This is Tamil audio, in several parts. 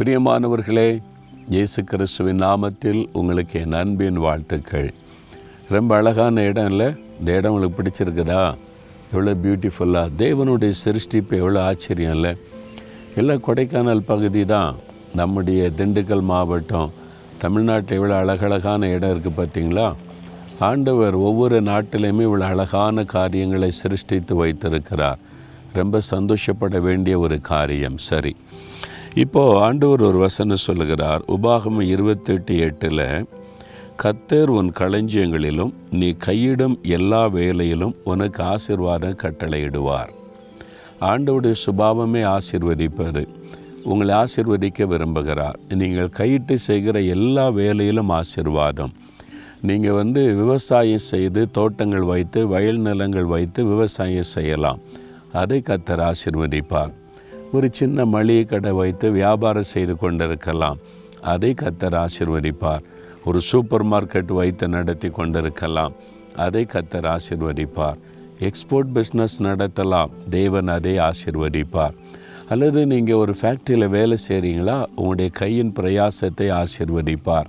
பிரியமானவர்களே இயேசு கிறிஸ்துவின் நாமத்தில் உங்களுக்கு என் அன்பின் வாழ்த்துக்கள். ரொம்ப அழகான இடம் இல்லை? இந்த இடம் உங்களுக்கு பிடிச்சிருக்குதா? எவ்வளோ பியூட்டிஃபுல்லாக தேவனுடைய சிருஷ்டிப்பு எவ்வளோ ஆச்சரியம் இல்லை? எல்லாம் கொடைக்கானல் பகுதி தான் நம்முடைய திண்டுக்கல் மாவட்டம். தமிழ்நாட்டில் இவ்வளோ அழகழகான இடம் இருக்குது பார்த்தீங்களா? ஆண்டவர் ஒவ்வொரு நாட்டிலையுமே இவ்வளோ அழகான காரியங்களை சிருஷ்டித்து வைத்திருக்கிறார். ரொம்ப சந்தோஷப்பட வேண்டிய ஒரு காரியம் சரி. இப்போது ஆண்டவர் ஒரு வசனம் சொல்லுகிறார். உபாகம இருபத்தெட்டு எட்டில் கத்தர் உன் களஞ்சியங்களிலும் நீ கையிடும் எல்லா வேலையிலும் உனக்கு ஆசிர்வாதம் கட்டளையிடுவார். ஆண்டவுடைய சுபாவமே ஆசிர்வதிப்பார் உங்களை ஆசிர்வதிக்க விரும்புகிறார். நீங்கள் கையிட்டு செய்கிற எல்லா வேலையிலும் ஆசிர்வாதம். நீங்கள் வந்து விவசாயம் செய்து தோட்டங்கள் வைத்து வயல் நிலங்கள் வைத்து விவசாயம் செய்யலாம். அதை கத்தர் ஆசிர்வதிப்பார். ஒரு சின்ன மளிகை கடை வைத்து வியாபாரம் செய்து கொண்டிருக்கலாம். அதை கத்தர் ஆசிர்வதிப்பார். ஒரு சூப்பர் மார்க்கெட் வைத்து நடத்தி கொண்டிருக்கலாம். அதை கத்தர் ஆசிர்வதிப்பார். எக்ஸ்போர்ட் பிஸ்னஸ் நடத்தலாம். தேவன் அதை ஆசிர்வதிப்பார். அல்லது நீங்கள் ஒரு ஃபேக்ட்ரியில் வேலை செய்கிறீங்களா உங்களுடைய கையின் பிரயாசத்தை ஆசிர்வதிப்பார்.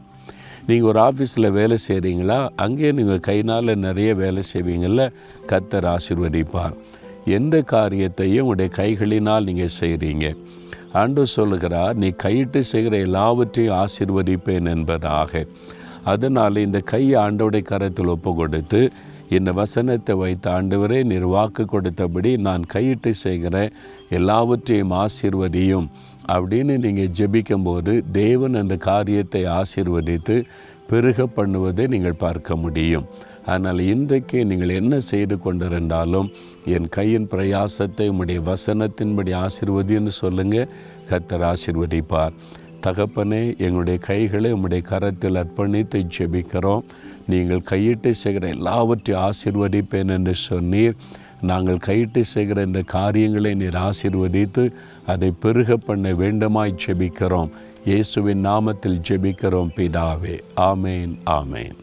நீங்கள் ஒரு ஆஃபீஸில் வேலை செய்கிறீங்களா அங்கேயே நீங்கள் கைனால் நிறைய வேலை செய்வீங்கள்ல கத்தர் ஆசிர்வதிப்பார். எந்த காரியத்தையும் உடைய கைகளினால் நீங்கள் செய்கிறீங்க ஆண்டு சொல்லுகிறார் நீ கையிட்டு செய்கிற எல்லாவற்றையும் ஆசிர்வதிப்பேன் என்பதாக. அதனால் இந்த கை ஆண்டோடைய கரத்தில் ஒப்பு கொடுத்து இந்த வசனத்தை வைத்த ஆண்டவரே நீர் வாக்கு கொடுத்தபடி நான் கையிட்டு செய்கிற எல்லாவற்றையும் ஆசிர்வதியும் அப்படின்னு நீங்கள் ஜெபிக்கும்போது தேவன் அந்த காரியத்தை ஆசிர்வதித்து பெருக பண்ணுவதை நீங்கள் பார்க்க முடியும். ஆனால் இன்றைக்கு நீங்கள் என்ன செய்து கொண்டிருந்தாலும் என் கையின் பிரயாசத்தை உம்முடைய வசனத்தின்படி ஆசிர்வதின்னு சொல்லுங்கள் கத்தர் ஆசிர்வதிப்பார். தகப்பனே எங்களுடைய கைகளை உம்முடைய கரத்தில் அர்ப்பணித்து ஜெபிக்கிறோம். நீங்கள் கையிட்டு செய்கிற எல்லாவற்றையும் ஆசிர்வதிப்பேன் என்று சொன்னீர். நாங்கள் கையிட்டு செய்கிற இந்த காரியங்களை நீர் ஆசிர்வதித்து அதை பெருக பண்ண வேண்டுமாய் ஜெபிக்கிறோம். இயேசுவின் நாமத்தில் ஜெபிக்கிறோம் பிதாவே. ஆமேன் ஆமேன்.